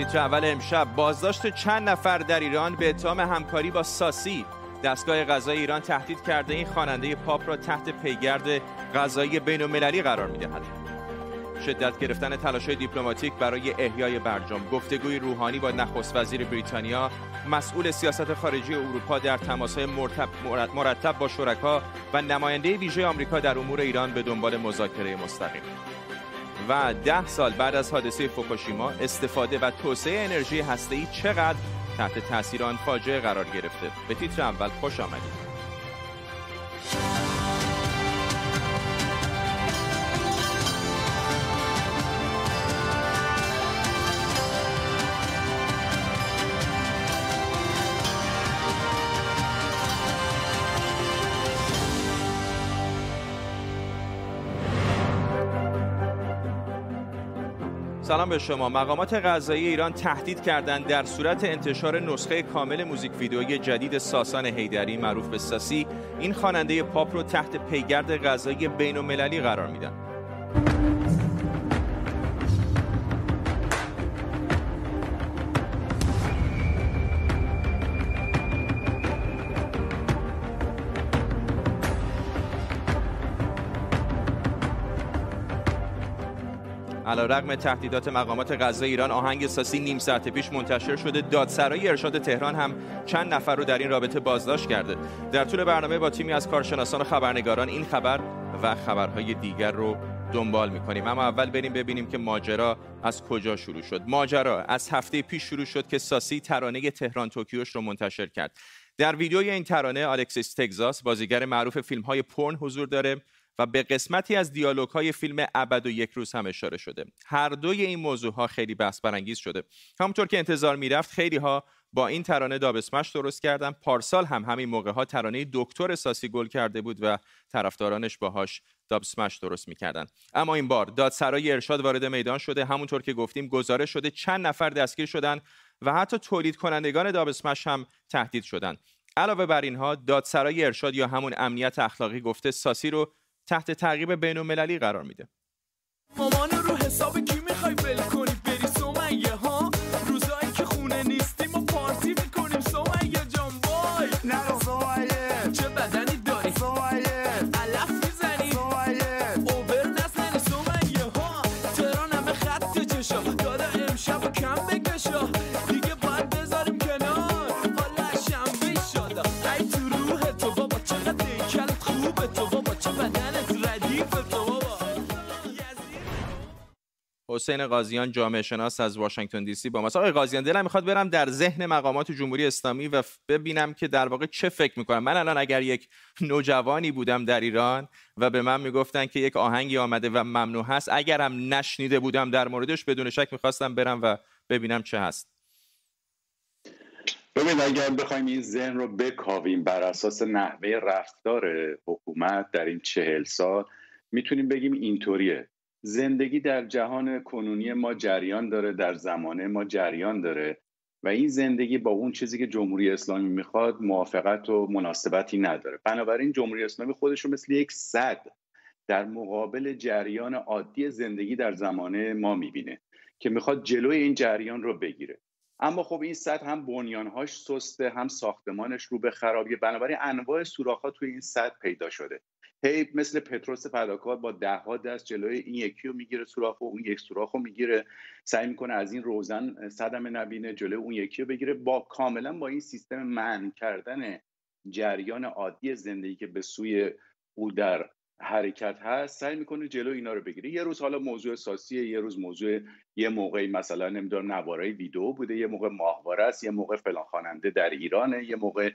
تیتر اول امشب بازداشت چند نفر در ایران به اتهام همکاری با ساسی. دستگاه غذای ایران تهدید کرده. این خواننده پاپ را تحت پیگرد غذایی بین المللی قرار می‌دهد. شدت گرفتن تلاش دیپلماتیک برای احیای برجام. گفتگوی روحانی با نخست وزیر بریتانیا. مسئول سیاست خارجی اروپا در تماسهای مرتب با شرکا و نماینده ویژه آمریکا در امور ایران به دنبال مذاکره مستقیم. و ده سال بعد از حادثه فوکوشیما استفاده و توسعه انرژی هسته‌ای چقدر تحت تاثیر آن فاجعه قرار گرفته. به تیتر اول خوش آمدید. سلام به شما. مقامات غذایی ایران تهدید کردند. در صورت انتشار نسخه کامل موزیک ویدئویی جدید ساسان هیدری معروف به ساسی این خواننده پاپ رو تحت پیگرد غذایی بین قرار میدن. رغم تهدیدات مقامات غذای ایران آهنگ ساسی نیم ساعت پیش منتشر شده. دادسرای ارشاد تهران هم چند نفر رو در این رابطه بازداشت کرده. در طول برنامه با تیمی از کارشناسان و خبرنگاران این خبر و خبرهای دیگر رو دنبال می‌کنیم. اما اول بریم ببینیم که ماجرا از کجا شروع شد. ماجرا از هفته پیش شروع شد که ساسی ترانه تهران توکیوش رو منتشر کرد. در ویدیوی این ترانه الکسیس تگزاس بازیگر معروف فیلم های پورن حضور داره. و به قسمتی از دیالوگ های فیلم ابد و یک روز هم اشاره شده. هر دوی این موضوع ها خیلی بحث برانگیز شده. همونطور که انتظار می‌رفت خیلی ها با این ترانه دابسمش درست کردن. پارسال هم همین موقع ها ترانه دکتر ساسی گل کرده بود و طرفدارانش باهاش دابسمش درست می‌کردن. اما این بار دادسرای ارشاد وارد میدان شده. همونطور که گفتیم گزارش شده چند نفر دستگیر شدن و حتی تولید کنندگان دابسمش هم تهدید شدند علاوه بر اینها دادسرای ارشاد یا همون امنیت اخلاقی گفته ساسی رو تحت تعقیب بین المللی قرار میده. مامان رو حساب کی می‌خوای ول کنی بری سمیه ها. حسین قاضیان جامعه شناس از واشنگتن دی سی با ماست آقای قاضیان دلم می‌خواد برم در ذهن مقامات جمهوری اسلامی و ببینم که در واقع چه فکر می‌کنم. من الان اگر یک نوجوانی بودم در ایران و به من می‌گفتن که یک آهنگی آمده و ممنوع هست اگرم نشنیده بودم در موردش بدون شک می‌خواستم برم و ببینم چه هست. ببین اگر بخوایم این ذهن رو بکاویم بر اساس نحوه رفتار حکومت در این چهل سال می‌تونیم بگیم اینطوریه. زندگی در جهان کنونی ما جریان داره در زمانه ما جریان داره و این زندگی با اون چیزی که جمهوری اسلامی می‌خواد موافقت و مناسبتی نداره. بنابراین جمهوری اسلامی خودش رو مثل یک صد در مقابل جریان عادی زندگی در زمانه ما می‌بینه که می‌خواد جلوی این جریان رو بگیره. اما خب این صد هم بنیانهاش سسته هم ساختمانش رو به خرابیه. بنابراین انواع سوراخ‌ها توی این صد پیدا شده. هی مثل پتروس فداکار با ده ها دست جلوی این یکی رو می‌گیره سوراخ و اون یک سوراخ رو می‌گیره. سعی می‌کنه از این روزن صدم نبینه جلوی اون یکی رو بگیره. با کاملا با این سیستم من کردن جریان عادی زندگی که به سوی او در حرکت هست سعی می‌کنه جلو اینا رو بگیره. یه روز حالا موضوع اساسیه یه روز موضوع یه موقعی مثلا نمی‌دونم نوارای ویدیو بوده یه موقع ماهواره است یه موقع فلان خواننده در ایرانه یه موقع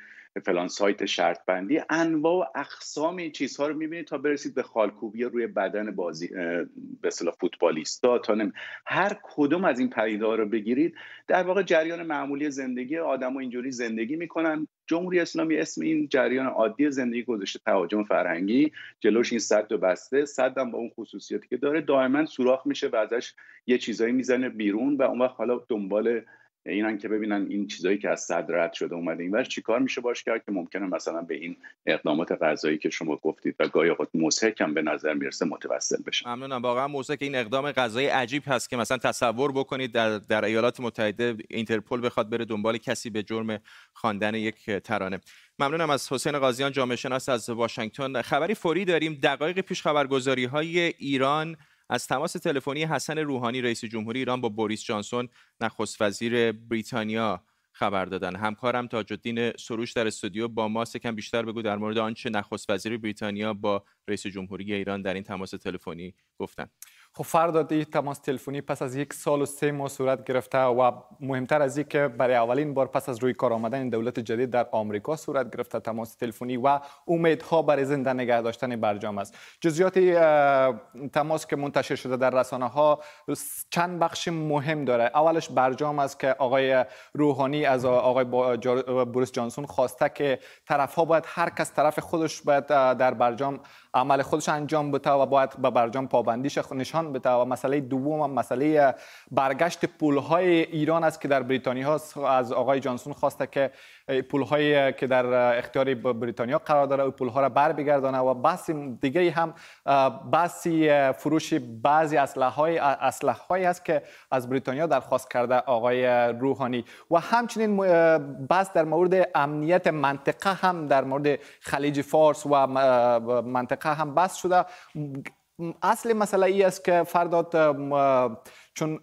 فلان سایت شرط بندی انواع و اقسام این چیزها رو می‌بینید تا برسید به خالکوبی روی بدن بازی به اصطلاح فوتبالیستا تا نم... هر کدوم از این پدیده رو بگیرید. در واقع جریان معمولی زندگی آدم اینجوری زندگی می‌کنن. جمهوری اسلامی اسم این جریان عادی زندگی گذاشته تهاجم فرهنگی. جلوش این صد و بسته صد با اون خصوصیاتی که داره. دائما سوراخ میشه و ازش یه چیزایی می‌زنه بیرون و اون وقت حالا دنبال اینن که ببینن این چیزایی که از صد رد شده اومده اینور چیکار میشه باش کرد که ممکنه مثلا به این اقدامات غذایی که شما گفتید و گاهی اوقات هم به نظر می‌رسه متوسل بشه. ممنونم. واقعا که این اقدام غذایی عجیب هست که مثلا تصور بکنید در در ایالات متحده اینترپل بخواد بره دنبال کسی به جرم خواندن یک ترانه. ممنونم از حسین قاضیان جامعه شناس از واشنگتن. خبری فوری داریم. دقایق پیش خبرگزاری های ایران از تماس تلفنی حسن روحانی رئیس جمهوری ایران با بوریس جانسون نخست وزیر بریتانیا خبر دادن. همکارم تاج الدین سروش در استودیو با ما. کم بیشتر بگو در مورد آنچه نخست وزیر بریتانیا با رئیس جمهوری ایران در این تماس تلفنی گفتن. خب فردا این تماس تلفنی پس از یک سال و سه ماه صورت گرفته و مهمتر از این که برای اولین بار پس از روی کار آمدن دولت جدید در آمریکا صورت گرفته تماس تلفنی و امیدها برای زنده نگه داشتن برجام است. جزئیات تماس که منتشر شده در رسانه ها چند بخش مهم داره. اولش برجام است که آقای روحانی از آقای بوریس جانسون خواسته که طرف ها باید هر کس طرف خودش باید در برجام عمل خودش انجام بده و باید به برجام پابندیش نشان بده و مسئله دوم مسئله برگشت پولهای ایران است که در بریتانیا از آقای جانسون خواسته که پول هایی که در اختیار بریتانیا قرار داره پول ها را بر بگردانه و بحث دیگه هم بحثی فروش بعضی اسلحه های اسلحه است که از بریتانیا درخواست کرده آقای روحانی. و همچنین بحث در مورد امنیت منطقه هم در مورد خلیج فارس و منطقه هم بحث شده. اصل مسئله ای است که فرداد چون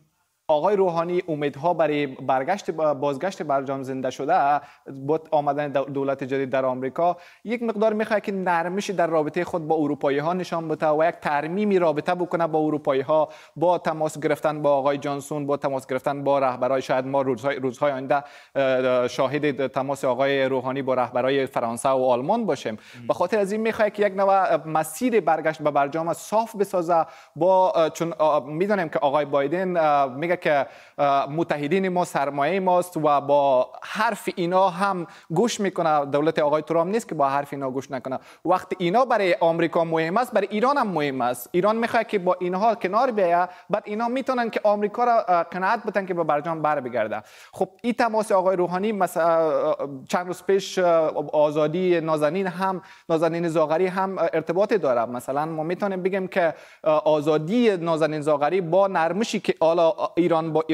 آقای روحانی امیدها برای برگشت بازگشت برجام زنده شده با آمدن دولت جدید در آمریکا یک مقدار می‌خواد که نرمشی در رابطه خود با اروپایی ها نشان بده و یک ترمیمی رابطه بکنه با اروپایی ها با تماس گرفتن با آقای جانسون با تماس گرفتن با رهبرای شاید ما روزهای روزهای آینده شاهد تماس آقای روحانی با رهبرای فرانسه و آلمان باشیم. به خاطر از این می‌خواد که یک نوع مسیر برگشت به برجام صاف بسازه با چون می‌دونیم که آقای بایدن میگه که متحدین ما سرمایه ماست و با حرف اینا هم گوش می‌کنه. دولت آقای ترامپ نیست که با حرف اینا گوش نکنه. وقتی اینا برای آمریکا مهم است برای ایران هم مهم است. ایران می‌خواد که با اینها کنار بیاید بعد اینا می‌تونن که آمریکا را قناعت بدن که به برجام بر بگرده خب این تماس آقای روحانی مثلا چند روز پیش آزادی نازنین هم نازنین زاغری هم ارتباطی داره. مثلا ما می‌تونیم بگیم که آزادی نازنین زاغری با نرمشی که حالا ایران با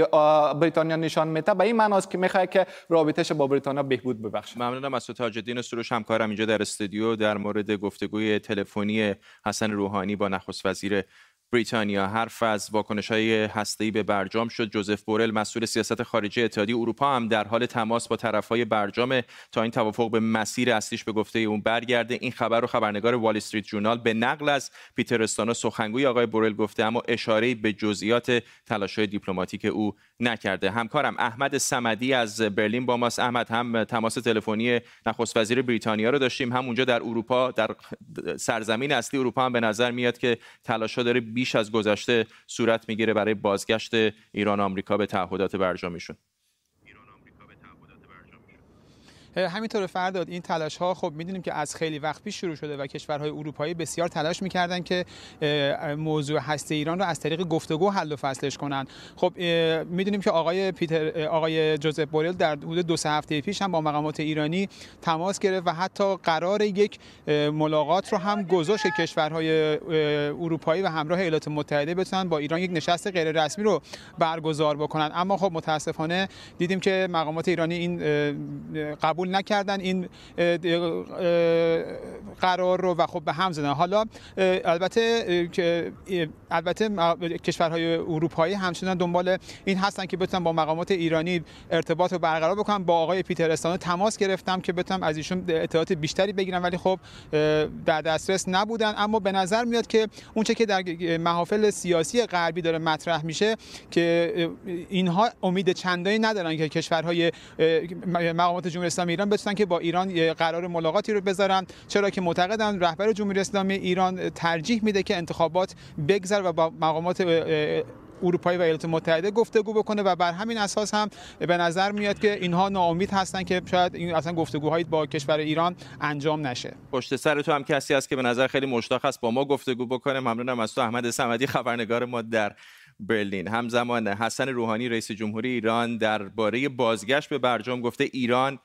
بریتانیا نشان میده به این معناست که می‌خواد که رابطهش با بریتانیا بهبود ببخشه ممنونم از تاج الدین سروش. همکارم اینجا در استودیو در مورد گفتگوی تلفنی حسن روحانی با نخست وزیر بریتانیا. حرف از واکنش های هسته‌ای به برجام شد. جوزف بورل مسئول سیاست خارجی اتحادیه اروپا هم در حال تماس با طرفهای برجام تا این توافق به مسیر اصلیش به گفته اون برگرده. این خبر رو خبرنگار وال استریت جورنال به نقل از پیتر استانو سخنگوی آقای بورل گفته اما اشاره به جزئیات تلاش‌های دیپلماتیک او نکرده. همکارم احمد سمدی از برلین با ماست. احمد هم تماس تلفنی نخست وزیر بریتانیا رو داشتیم. هم اونجا در اروپا در سرزمین اصلی اروپا هم به نظر میاد که تلاش‌ها داره بیش از گذشته صورت می‌گیره برای بازگشت ایران و آمریکا به تعهدات برجامیشون. همینطور فرداد این تلاش ها خب می‌دونیم که از خیلی وقت پیش شروع شده و کشورهای اروپایی بسیار تلاش می‌کردن که موضوع هسته ایران رو از طریق گفتگو حل و فصلش کنن. خب می‌دونیم که آقای پیتر آقای جوزف بورل در حدود دو سه هفته پیش هم با مقامات ایرانی تماس گرفت و حتی قرار یک ملاقات رو هم گذاشت کشورهای اروپایی و همراه ایالات متحده بتونن با ایران یک نشست غیر رسمی رو برگزار بکنن. اما خب متاسفانه دیدیم که مقامات ایرانی این قبول نکردن این قرار رو و خب به هم زدن. حالا البته البته کشورهای اروپایی همچنان دنبال این هستن که بتونن با مقامات ایرانی ارتباط رو برقرار بکنن. با آقای پیتر استانو تماس گرفتم که بتونم از ایشون اطلاعات بیشتری بگیرم ولی خب در دسترس نبودن. اما به نظر میاد که اونچه که در محافل سیاسی غربی داره مطرح میشه که اینها امید چندانی ندارن که کشورهای مقامات جمهوری اسلامی ایران بتونن که با ایران قرار ملاقاتی رو بذارن چرا که معتقدن رهبر جمهوری اسلامی ایران ترجیح میده که انتخابات بگذر و با مقامات اروپایی و ایالات متحده گفتگو بکنه و بر همین اساس هم به نظر میاد که اینها ناامید هستن که شاید این اصلا گفتگوهایی با کشور ایران انجام نشه. پشت سر تو هم کسی هست که به نظر خیلی مشتاق است با ما گفتگو بکنه. ممنونم از تو احمد صمدی خبرنگار ما در برلین. همزمان حسن روحانی رئیس جمهوری ایران درباره بازگشت به برجام گفته ایران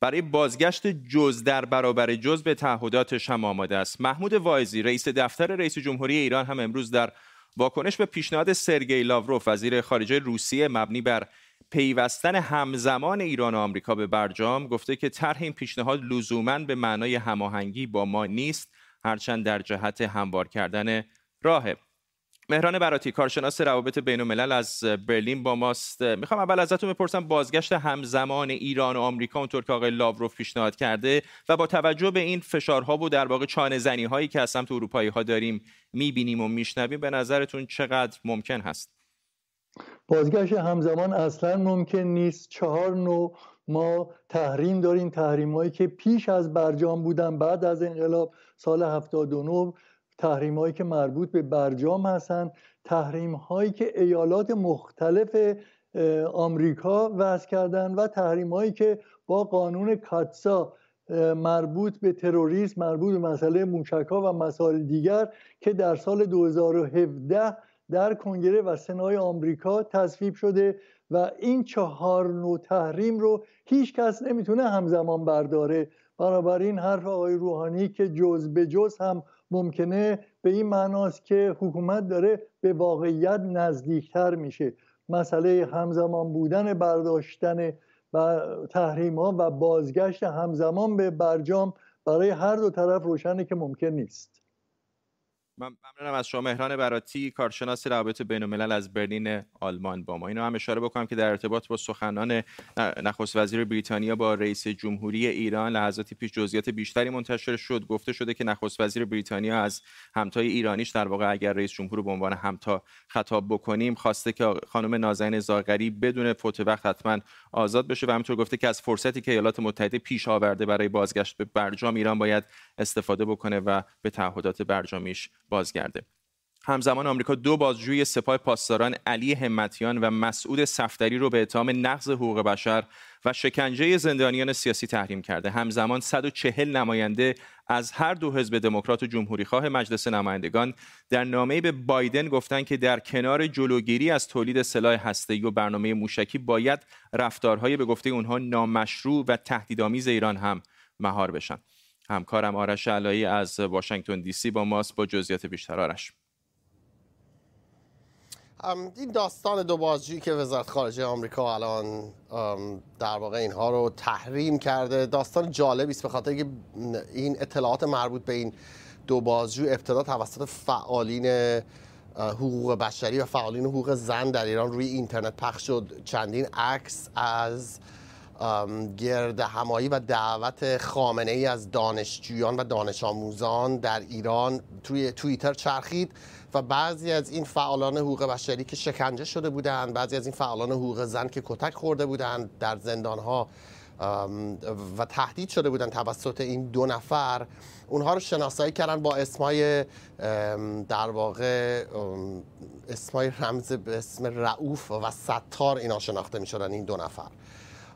برای بازگشت جز در برابر جز به تعهداتش هم آماده است. محمود وایزی رئیس دفتر رئیس جمهوری ایران هم امروز در واکنش به پیشنهاد سرگئی لاوروف وزیر خارجه روسیه مبنی بر پیوستن همزمان ایران و آمریکا به برجام گفته که طرح این پیشنهاد لزوما به معنای هماهنگی با ما نیست هرچند در جهت هموار کردن راهه. مهران براتی کارشناس روابط بین الملل از برلین با ماست. می‌خوام اول ازتون بپرسم بازگشت همزمان ایران و آمریکا اونطور که آقای لاوروف پیشنهاد کرده و با توجه به این فشارها و در واقع چانه زنی هایی که از سمت اروپایی ها داریم می‌بینیم و میشنویم به نظرتون چقدر ممکن هست؟ بازگشت همزمان اصلا ممکن نیست. چهار نوع ما تحریم داریم. تحریم هایی که پیش از برجام بودن بعد از انقلاب سال 79 تحریم هایی که مربوط به برجام هستند تحریم هایی که ایالات مختلف آمریکا وضع کردن و تحریم هایی که با قانون کاتسا مربوط به تروریسم مربوط به مسئله موشک و مسائل دیگر که در سال 2017 در کنگره و سنای آمریکا تصویب شده و این چهار نوع تحریم رو هیچ کس نمی‌تونه همزمان برداره. بنابراین حرف آقای روحانی که جز به جز هم ممکنه به این معناست که حکومت داره به واقعیت نزدیکتر میشه. مسئله همزمان بودن برداشتن و تحریم ها و بازگشت همزمان به برجام برای هر دو طرف روشنه که ممکن نیست. ممنونم از شما مهران براتی کارشناس روابط بین الملل از برلین آلمان با ما. اینو هم اشاره بکنم که در ارتباط با سخنان نخست وزیر بریتانیا با رئیس جمهوری ایران لحظاتی پیش جزئیات بیشتری منتشر شد. گفته شده که نخست وزیر بریتانیا از همتای ایرانیش در واقع اگر رئیس جمهور به عنوان همتا خطاب بکنیم خواسته که خانم نازنین زاغری بدون فوت وقت حتما آزاد بشه و همینطور گفته که از فرصتی که ایالات متحده پیش آورده برای بازگشت به برجام ایران باید استفاده بکنه و به تعهدات برجامیش بازگرده. همزمان آمریکا دو بازجوی سپاه پاسداران علی همتیان و مسعود صفدری رو به اتهام نقض حقوق بشر و شکنجه زندانیان سیاسی تحریم کرده. همزمان 140 نماینده از هر دو حزب دموکرات و جمهوری خواه مجلس نمایندگان در نامه به بایدن گفتند که در کنار جلوگیری از تولید سلاح هسته‌ای و برنامه موشکی باید رفتارهای به گفته اونها نامشروع و تهدیدآمیز ایران هم مهار بشن. همکارم آرش علایی از واشنگتن دی سی با ماست با جزئیات بیشتر آرش. این داستان دو بازجویی که وزارت خارجه آمریکا الان در واقع اینها رو تحریم کرده داستان جالبی است به خاطر که این اطلاعات مربوط به این دو بازجو ابتدا توسط فعالین حقوق بشری و فعالین حقوق زن در ایران روی اینترنت پخش شد. چندین عکس از گرد همایی و دعوت خامنه ای از دانشجویان و دانش آموزان در ایران توی توییتر چرخید و بعضی از این فعالان حقوق بشری که شکنجه شده بودند بعضی از این فعالان حقوق زن که کتک خورده بودند در زندان ها و تهدید شده بودند توسط این دو نفر اونها رو شناسایی کردن با اسمای در واقع اسمای رمز به اسم رعوف و ستار اینا شناخته می شدن این دو نفر.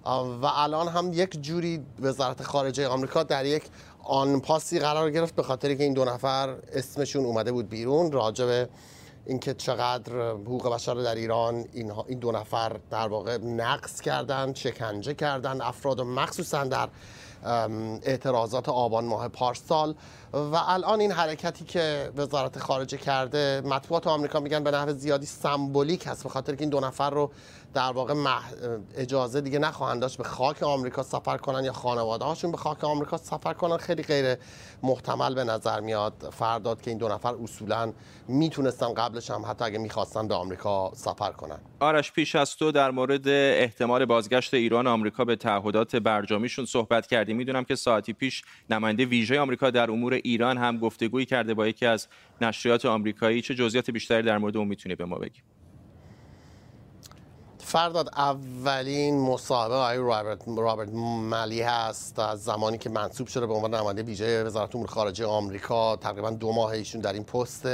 و الان هم یک جوری وزارت خارجه آمریکا در یک آن پاسی قرار گرفت به خاطر که این دو نفر اسمشون اومده بود بیرون راجع به اینکه چقدر حقوق بشر در ایران این دو نفر در واقع نقص کردن شکنجه کردن افراد و مخصوصا در اعتراضات آبان ماه پارسال. و الان این حرکتی که وزارت خارجه کرده مطبوعات آمریکا میگن به نحو زیادی سمبولیک هست به خاطر که این دو نفر رو در واقع اجازه دیگه نخواهند داشت به خاک آمریکا سفر کنن یا خانواده هاشون به خاک آمریکا سفر کنن. خیلی غیر محتمل به نظر میاد فرداد که این دو نفر اصولا می‌تونستن قبلش هم حتی اگه می‌خواستن به آمریکا سفر کنن. آرش پیش از تو در مورد احتمال بازگشت ایران آمریکا به تعهدات برجامیشون صحبت کردیم. می‌دونم که ساعتی پیش نماینده ویژه آمریکا در امور ایران هم گفتگویی کرده با یکی از نشریات آمریکایی. چه جزئیات بیشتری در مورد اون می‌تونه به ما بگی؟ فرداد اولین مصاحبه آقای رابرت, رابرت ملی هست از زمانی که منصوب شده به عنوان نماینده ویژه وزارت امور خارجه آمریکا. تقریبا دو ماه ایشون در این پست.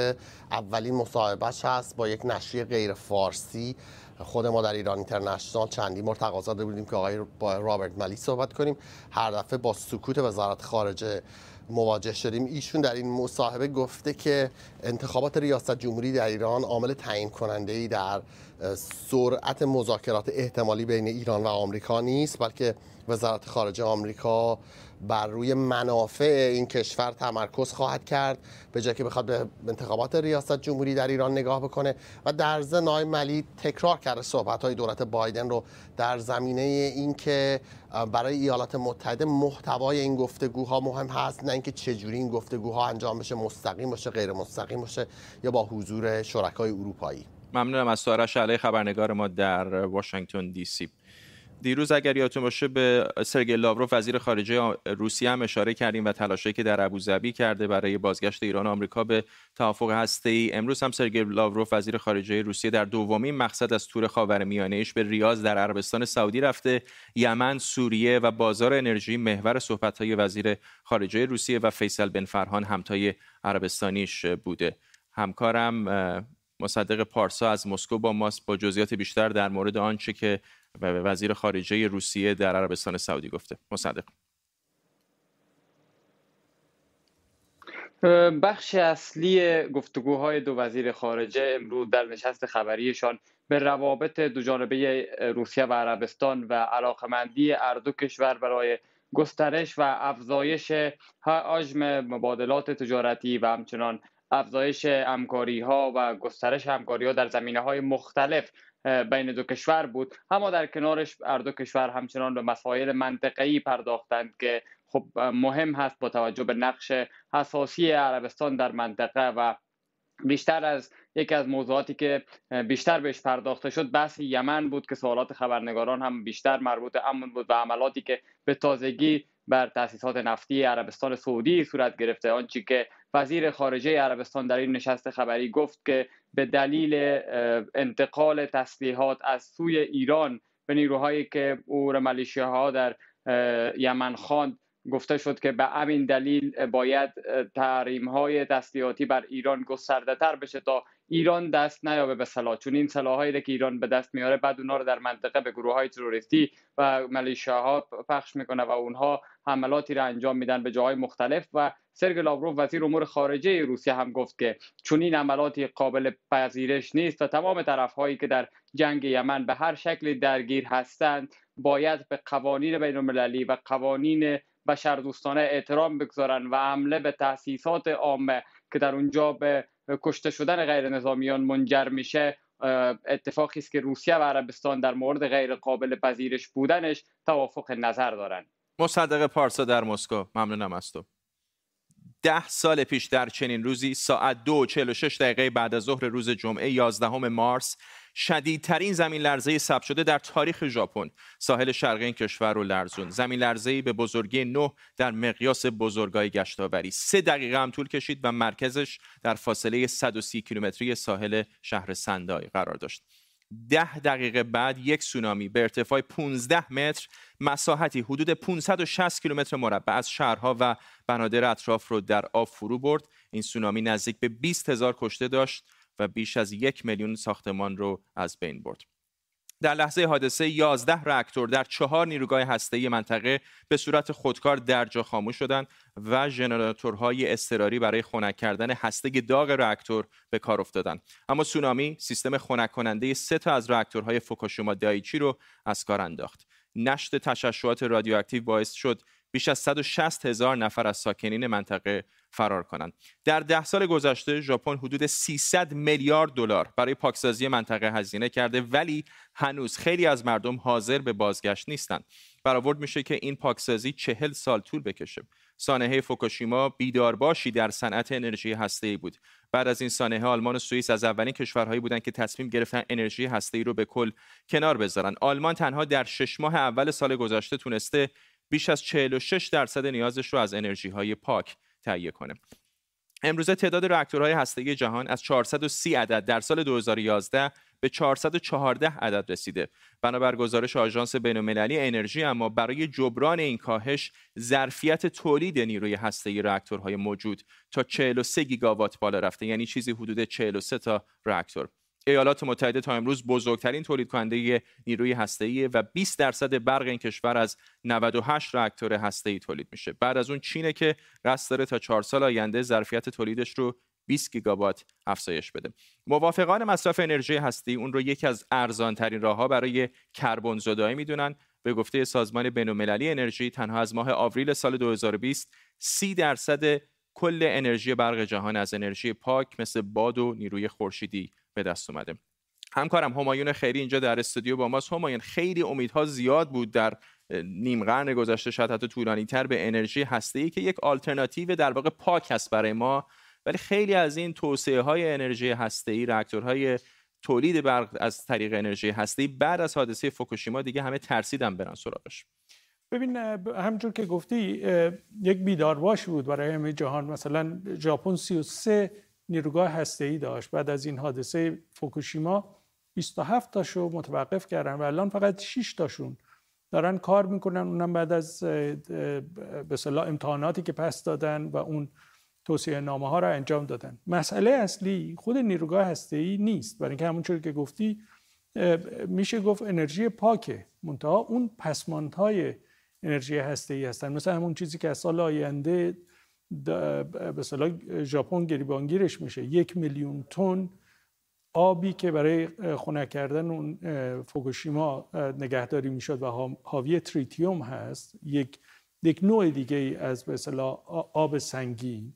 اولین مصاحبهش هست با یک نشریه غیر فارسی. خود ما در ایران اینترنشنال چندی بار تقاضا بودیم که آقای با رابرت ملی صحبت کنیم. هر دفعه با سکوت وزارت خارجه مواجه شدیم. ایشون در این مصاحبه گفته که انتخابات ریاست جمهوری در ایران عامل تعیین کننده ای در سرعت مذاکرات احتمالی بین ایران و آمریکا نیست بلکه وزارت خارجه آمریکا بر روی منافع این کشور تمرکز خواهد کرد به جای که بخواد به انتخابات ریاست جمهوری در ایران نگاه بکنه و در ضمن ملی تکرار کرده صحبت های دولت بایدن رو در زمینه اینکه برای ایالات متحده محتوای این گفتگوها مهم هست نه اینکه چجوری این گفتگوها انجام بشه مستقیم باشه غیر مستقیم باشه یا با حضور شرکای اروپایی. ممنونم از سوارش علی خبرنگار ما در واشنگتن دی سی. دیروز اگر یادتون باشه به سرگئی لاوروف وزیر خارجه روسیه هم اشاره کردیم و تلاشی که در ابوظبی کرده برای بازگشت ایران و آمریکا به توافق ای امروز هم سرگئی لاوروف وزیر خارجه روسیه در دومین مقصد از تور خاورمیانه ایش به ریاض در عربستان سعودی رفته یمن سوریه و بازار انرژی محور های وزیر خارجه روسیه و فیصل بن فرهان همتای عربستانیش بوده. همکارم مصدق پارسا از مسکو با ماست با جزئیات بیشتر در مورد آنچه که وزیر خارجه روسیه در عربستان سعودی گفته. مصدق. بخش اصلی گفتگوهای دو وزیر خارجه امروز در نشست خبریشان به روابط دوجانبه روسیه و عربستان و علاقمندی هر دو کشور برای گسترش و افزایش حجم مبادلات تجارتی و همچنان افزایش همکاری ها و گسترش همکاری ها در زمینه های مختلف بین دو کشور بود. اما در کنارش هر دو کشور همچنان به مسائل منطقه‌ای پرداختند که خب مهم هست با توجه به نقش اساسی عربستان در منطقه و بیشتر از یکی از موضوعاتی که بیشتر بهش پرداخته شد بحث یمن بود که سوالات خبرنگاران هم بیشتر مربوط امن بود و عملاتی که به تازگی بر تاسیسات نفتی عربستان سعودی صورت گرفته. آنچه که وزیر خارجه عربستان در این نشست خبری گفت که به دلیل انتقال تسلیحات از سوی ایران به نیروهایی که او ها در یمن خواند گفته شد که به همین دلیل باید تحریم های تسلیحاتی بر ایران گسترده تر بشه تا ایران دست نیابه به سلاح چون این سلاحایی که ایران به دست میاره بعد اونها رو در منطقه به گروه های تروریستی و ها پخش می‌کنه و اونها حملاتی را انجام میدن به جاهای مختلف. و سرگ لاوروف وزیر امور خارجه روسیه هم گفت که چون این عملاتی قابل پذیرش نیست و تمام طرف هایی که در جنگ یمن به هر شکل درگیر هستند باید به قوانین بین المللی و قوانین بشردوستانه احترام بگذارن و حمله به تاسیسات عامه که در اونجا به کشته شدن غیر نظامیان منجر میشه اتفاقی است که روسیه و عربستان در مورد غیر قابل پذیرش بودنش توافق نظر دارند مصدق پارسا در مسکو. ممنونم از تو. ده سال پیش در چنین روزی ساعت دو و شش دقیقه بعد از ظهر روز جمعه 11 مارس شدیدترین زمین لرزه ثبت شده در تاریخ ژاپن. ساحل شرقی این کشور رو لرزون. زمین لرزه به بزرگی نه در مقیاس بزرگای گشتاوری. سه دقیقه هم طول کشید و مرکزش در فاصله 130 کیلومتری ساحل شهر سندای قرار داشت. ده دقیقه بعد یک سونامی به ارتفاع 15 متر مساحتی حدود 560 کیلومتر مربع از شهرها و بنادر اطراف رو در آب فرو برد. این سونامی نزدیک به 20 هزار کشته داشت. و بیش از یک میلیون ساختمان رو از بین برد. در لحظه حادثه 11 راکتور در چهار نیروگاه هسته‌ای منطقه به صورت خودکار در جا خاموش شدند و ژنراتورهای اضطراری برای خنک کردن هسته داغ راکتور به کار افتادند. اما سونامی سیستم خنک کننده سه تا از راکتورهای فوکوشیما دایچی رو از کار انداخت. نشت تشعشعات رادیواکتیو باعث شد بیش از 160 هزار نفر از ساکنین منطقه فرار کنند. در ده سال گذشته ژاپن حدود 300 میلیارد دلار برای پاکسازی منطقه هزینه کرده ولی هنوز خیلی از مردم حاضر به بازگشت نیستند. برآورد میشه که این پاکسازی چهل سال طول بکشه. سانحه فوکوشیما بیدارباشی در صنعت انرژی هسته‌ای بود. بعد از این سانحه آلمان و سوئیس از اولین کشورهایی بودند که تصمیم گرفتن انرژی هسته‌ای رو به کل کنار بذارن. آلمان تنها در شش ماه اول سال گذشته تونسته بیش از 46 درصد نیازش رو از انرژی های پاک تهیه کنه. امروزه تعداد راکتورهای هسته‌ای جهان از 430 عدد در سال 2011 به 414 عدد رسیده. بنابر گزارش آژانس بین‌المللی انرژی اما برای جبران این کاهش ظرفیت تولید نیروی هسته‌ای راکتورهای موجود تا 43 گیگاوات بالا رفته یعنی چیزی حدود 43 تا راکتور. ایالات متحده تا امروز بزرگترین تولید کننده نیروی هسته‌ای و 20 درصد برق این کشور از 98 راکتور هسته‌ای تولید میشه بعد از اون چینه که قصد داره تا 4 سال آینده ظرفیت تولیدش رو 20 گیگاوات افزایش بده. موافقان مصرف انرژی هستی اون رو یکی از ارزان ترین راهها برای کربن زدایی می‌دونن. به گفته سازمان بین‌المللی انرژی تنها از ماه آوریل سال 2020 30 درصد کل انرژی برق جهان از انرژی پاک مثل باد و نیروی خورشیدی به دست اومده. همکارم همایون خیری اینجا در استودیو با ماست. همایون خیلی امیدها زیاد بود در نیم قرن گذشته شاید حتی طولانی تر به انرژی هسته که یک آلترناتیو در واقع پاک است برای ما. ولی خیلی از این توسعه های انرژی هسته ای راکتورهای تولید برق از طریق انرژی هسته بعد از حادثه فوکوشیما دیگه همه ترسیدن برن سراغش. ببین همجور که گفتی یک بیدارباش بود برای همه جهان. مثلا ژاپن 33 نیروگاه هسته ای داشت. بعد از این حادثه فوکوشیما 27 تاشو متوقف کردن و الان فقط 6 تاشون دارن کار می‌کنن. اونم بعد از به امتحاناتی که پس دادن و اون توصیه نامه ها را انجام دادن. مسئله اصلی خود نیروگاه هسته ای نیست. برای اینکه همونطور که گفتی میشه گفت انرژی پاکه. منتها اون پسماندهای انرژی هسته ای هستن. مثل همون چیزی که از سال آینده به صلاح ژاپن گریبانگیرش میشه. یک میلیون تن آبی که برای خنک کردن اون فوکوشیما نگهداری می‌شد و حاوی تریتیوم هست یک یک نوع دیگه از به آب سنگین.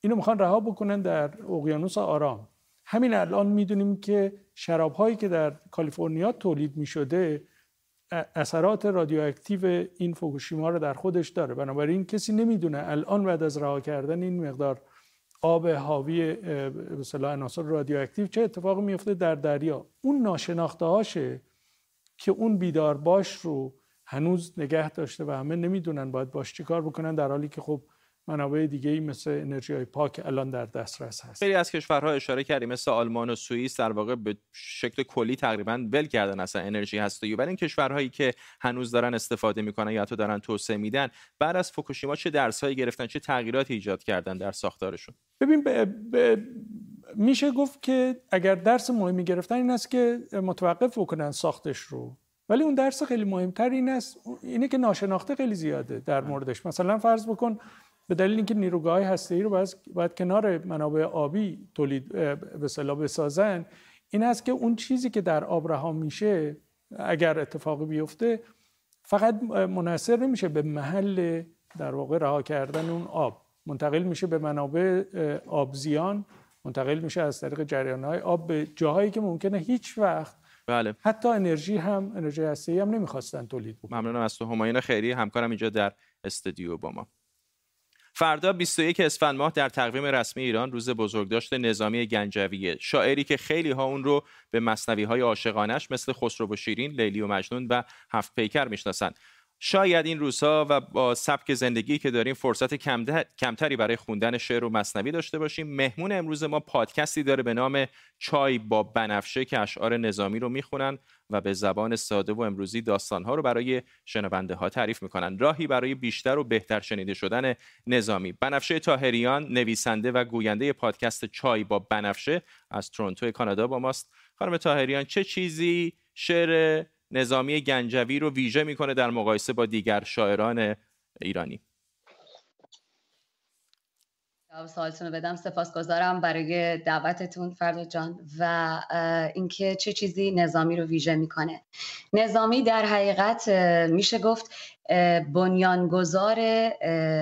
اینو می‌خوان رها بکنن در اقیانوس آرام. همین الان می‌دونیم که شراب هایی که در کالیفرنیا تولید می‌شده اثرات رادیواکتیو این فوکوشیما رو در خودش داره. بنابراین کسی نمی‌دونه الان بعد از رها کردن این مقدار آب حاوی به عناصر رادیواکتیو چه اتفاقی میفته در دریا؟ اون ناشناخته هاشه که اون بیدار باش رو هنوز نگه داشته و همه نمی‌دونن باید باش چیکار بکنن در حالی که خب منابع دیگه ای مثل انرژی های پاک الان در دسترس هست. خیلی از کشورها اشاره کردیم مثل آلمان و سوئیس در واقع به شکل کلی تقریبا ول کردن اصلا انرژی هسته ولی این کشورهایی که هنوز دارن استفاده می‌کنن یا حتی دارن توسعه میدن بعد از فوکوشیما چه درسهایی گرفتن چه تغییراتی ایجاد کردن در ساختارشون؟ ببین میشه گفت که اگر درس مهمی گرفتن این است که متوقف بکنن ساختش رو. ولی اون درس خیلی مهمتر این است اینه که ناشناخته خیلی زیاده در موردش. مثلا فرض بکن به دلیل اینکه نیروگاه هسته‌ای رو باید, باید کنار منابع آبی تولید به صلاح بسازن این است که اون چیزی که در آب رها میشه اگر اتفاقی بیفته فقط منحصر نمیشه به محل در واقع رها کردن اون آب. منتقل میشه به منابع آبزیان منتقل میشه از طریق جریان های آب به جاهایی که ممکنه هیچ وقت بله. حتی انرژی هم انرژی هسته هم نمی‌خواستن تولید بکنن. ممنونم از تو. همایون خیری. همکارم اینجا در استودیو با ما. فردا 21 اسفند ماه در تقویم رسمی ایران روز بزرگداشت نظامی گنجویه. شاعری که خیلی ها اون رو به مصنوی های عاشقانش مثل خسرو و شیرین، لیلی و مجنون و هفت پیکر می‌شناسند. شاید این روزها و با سبک زندگی که داریم فرصت کمتری برای خوندن شعر و مصنوی داشته باشیم. مهمون امروز ما پادکستی داره به نام چای با بنفشه که اشعار نظامی رو می‌خونن و به زبان ساده و امروزی داستانها رو برای شنونده ها تعریف می‌کنن. راهی برای بیشتر و بهتر شنیده شدن نظامی. بنفشه تاهریان نویسنده و گوینده پادکست چای با بنفشه از تورنتو کانادا با ماست. خانم تاهریان چه چیزی شعر نظامی گنجوی رو ویژه می‌کنه در مقایسه با دیگر شاعران ایرانی. سوالتون رو بدم. سپاسگزارم برای دعوتتون فردا جان و اینکه چه چیزی نظامی رو ویژه می‌کنه. نظامی در حقیقت میشه گفت بنیانگذار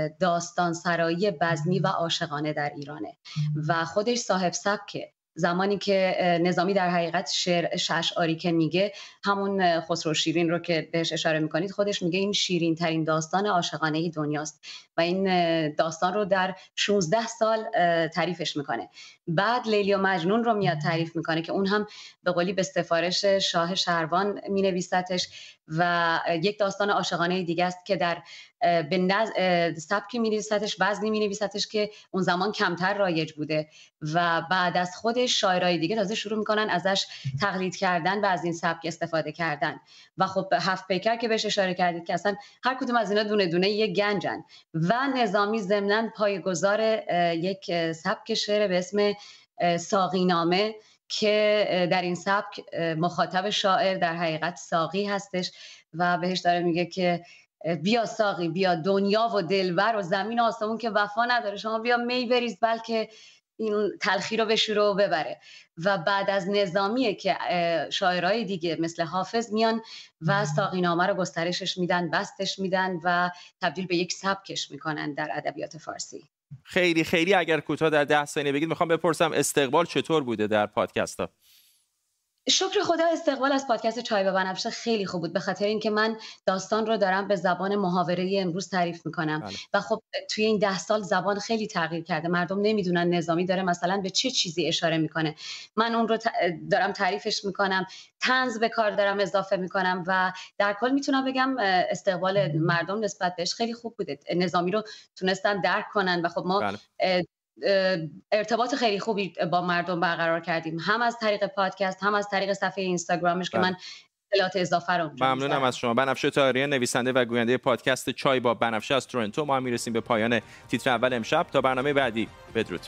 داستان سرایی بزمی و عاشقانه در ایرانه و خودش صاحب سبکه. زمانی که نظامی در حقیقت شعر ششعاری که میگه همون خسرو شیرین رو که بهش اشاره می‌کنید خودش میگه این شیرین ترین داستان عاشقانه دنیاست و این داستان رو در 16 سال تعریفش می‌کنه. بعد لیلی و مجنون رو میاد تعریف می‌کنه که اون هم به قولی به سفارش شاه شهروان مینویستش. و یک داستان عاشقانه دیگه است که در به نز... سبکی می نویستش وزنی می نویستش که اون زمان کمتر رایج بوده و بعد از خودش شاعرای دیگه تازه شروع می‌کنن ازش تقلید کردن و از این سبک استفاده کردن. و خب هفت پیکر که بهش اشاره کردید که اصلا هر کدوم از اینا دونه دونه یک گنجن. و نظامی ضمنا پایگذار یک سبک شعر به اسم ساقینامه که در این سبک مخاطب شاعر در حقیقت ساقی هستش و بهش داره میگه که بیا ساقی بیا دنیا و دلبر و زمین و آسمون که وفا نداره. شما بیا می بریز بلکه این تلخی رو بشوره و ببره. و بعد از نظامیه که شاعرای دیگه مثل حافظ میان و ساقینامه رو گسترشش میدن بستش میدن و تبدیل به یک سبکش می‌کنن در ادبیات فارسی. خیلی خیلی اگر کوتاه در ده ثانیه بگید می‌خوام بپرسم استقبال چطور بوده در پادکست ها؟ شکر خدا استقبال از پادکست چای به بنفشه خیلی خوب بود به خاطر اینکه من داستان رو دارم به زبان محاوره امروز تعریف می‌کنم. بله. و خب توی این ده سال زبان خیلی تغییر کرده. مردم نمی‌دونن نظامی داره مثلا به چه چیزی اشاره می‌کنه. من اون رو دارم تعریفش می‌کنم. تنز به کار دارم اضافه می‌کنم و در کل می‌تونم بگم استقبال مردم نسبت بهش خیلی خوب بوده. نظامی رو تونستن درک کنن و خب ما بله. ارتباط خیلی خوبی با مردم برقرار کردیم. هم از طریق پادکست هم از طریق صفحه اینستاگرامش که بله. من اطلاعات اضافه رو ممنونم از شما. بنفشه تاریه نویسنده و گوینده پادکست چای با بنفشه از تورنتو. ما می‌رسیم به پایان تیتر اول امشب. تا برنامه بعدی بدرود.